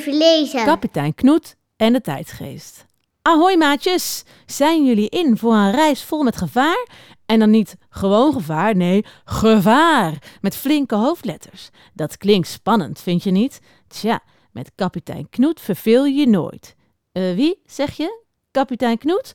even. Kapitein Knoet en de tijdgeest. Ahoy maatjes, zijn jullie in voor een reis vol met gevaar? En dan niet gewoon gevaar, nee, gevaar met flinke hoofdletters. Dat klinkt spannend, vind je niet? Tja, met kapitein Knoet verveel je je nooit. Eh, wie, zeg je? Kapitein Knoet?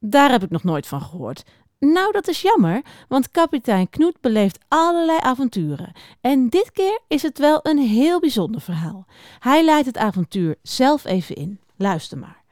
Daar heb ik nog nooit van gehoord. Nou, dat is jammer, want kapitein Knoet beleeft allerlei avonturen. En dit keer is het wel een heel bijzonder verhaal. Hij leidt het avontuur zelf even in. Luister maar.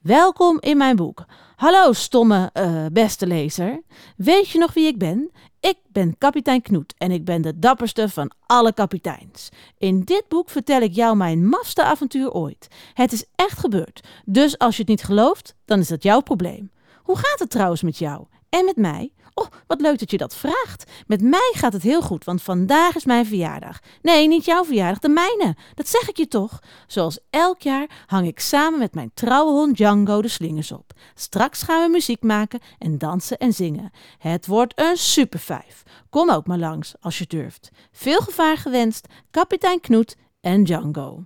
Welkom in mijn boek. Hallo, stomme, uh, beste lezer. Weet je nog wie ik ben? Ik ben kapitein Knoet en ik ben de dapperste van alle kapiteins. In dit boek vertel ik jou mijn mafste avontuur ooit. Het is echt gebeurd, dus als je het niet gelooft, dan is dat jouw probleem. Hoe gaat het trouwens met jou? En met mij? Oh, wat leuk dat je dat vraagt. Met mij gaat het heel goed, want vandaag is mijn verjaardag. Nee, niet jouw verjaardag, de mijne. Dat zeg ik je toch. Zoals elk jaar hang ik samen met mijn trouwe hond Django de slingers op. Straks gaan we muziek maken en dansen en zingen. Het wordt een supervijf. Kom ook maar langs als je durft. Veel gevaar gewenst, kapitein Knoet en Django.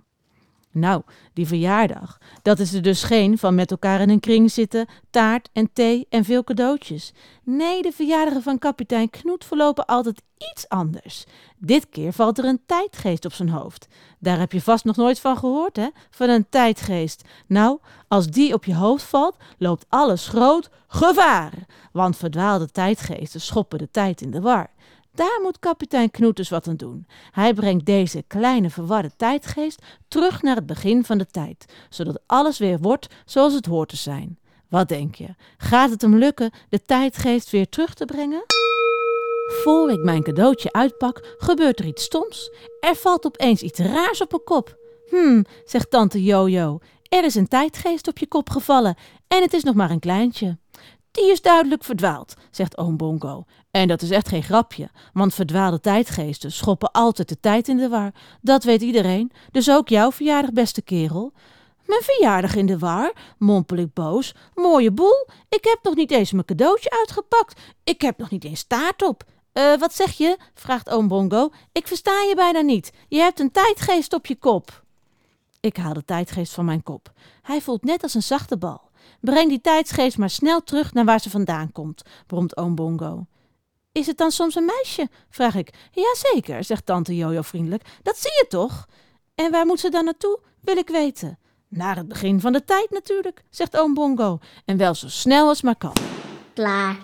Nou, die verjaardag, dat is er dus geen van met elkaar in een kring zitten, taart en thee en veel cadeautjes. Nee, de verjaardagen van kapitein Knoet verlopen altijd iets anders. Dit keer valt er een tijdgeest op zijn hoofd. Daar heb je vast nog nooit van gehoord, hè? Van een tijdgeest. Nou, als die op je hoofd valt, loopt alles groot gevaar. Want verdwaalde tijdgeesten schoppen de tijd in de war. Daar moet kapitein Knoet wat aan doen. Hij brengt deze kleine verwarde tijdgeest terug naar het begin van de tijd, zodat alles weer wordt zoals het hoort te zijn. Wat denk je? Gaat het hem lukken de tijdgeest weer terug te brengen? Voor ik mijn cadeautje uitpak, gebeurt er iets stoms. Er valt opeens iets raars op mijn kop. Hm, zegt tante Jojo, er is een tijdgeest op je kop gevallen en het is nog maar een kleintje. Die is duidelijk verdwaald, zegt oom Bongo. En dat is echt geen grapje, want verdwaalde tijdgeesten schoppen altijd de tijd in de war. Dat weet iedereen, dus ook jouw verjaardag, beste kerel. Mijn verjaardag in de war, mompel ik boos. Mooie boel, ik heb nog niet eens mijn cadeautje uitgepakt. Ik heb nog niet eens taart op. Uh, wat zeg je? vraagt oom Bongo. Ik versta je bijna niet. Je hebt een tijdgeest op je kop. Ik haal de tijdgeest van mijn kop. Hij voelt net als een zachte bal. Breng die tijdsgeest maar snel terug naar waar ze vandaan komt, bromt oom Bongo. Is het dan soms een meisje? vraag ik. Jazeker, zegt tante Jojo vriendelijk. Dat zie je toch? En waar moet ze dan naartoe? Wil ik weten. Naar het begin van de tijd natuurlijk, zegt oom Bongo. En wel zo snel als maar kan. Klaar.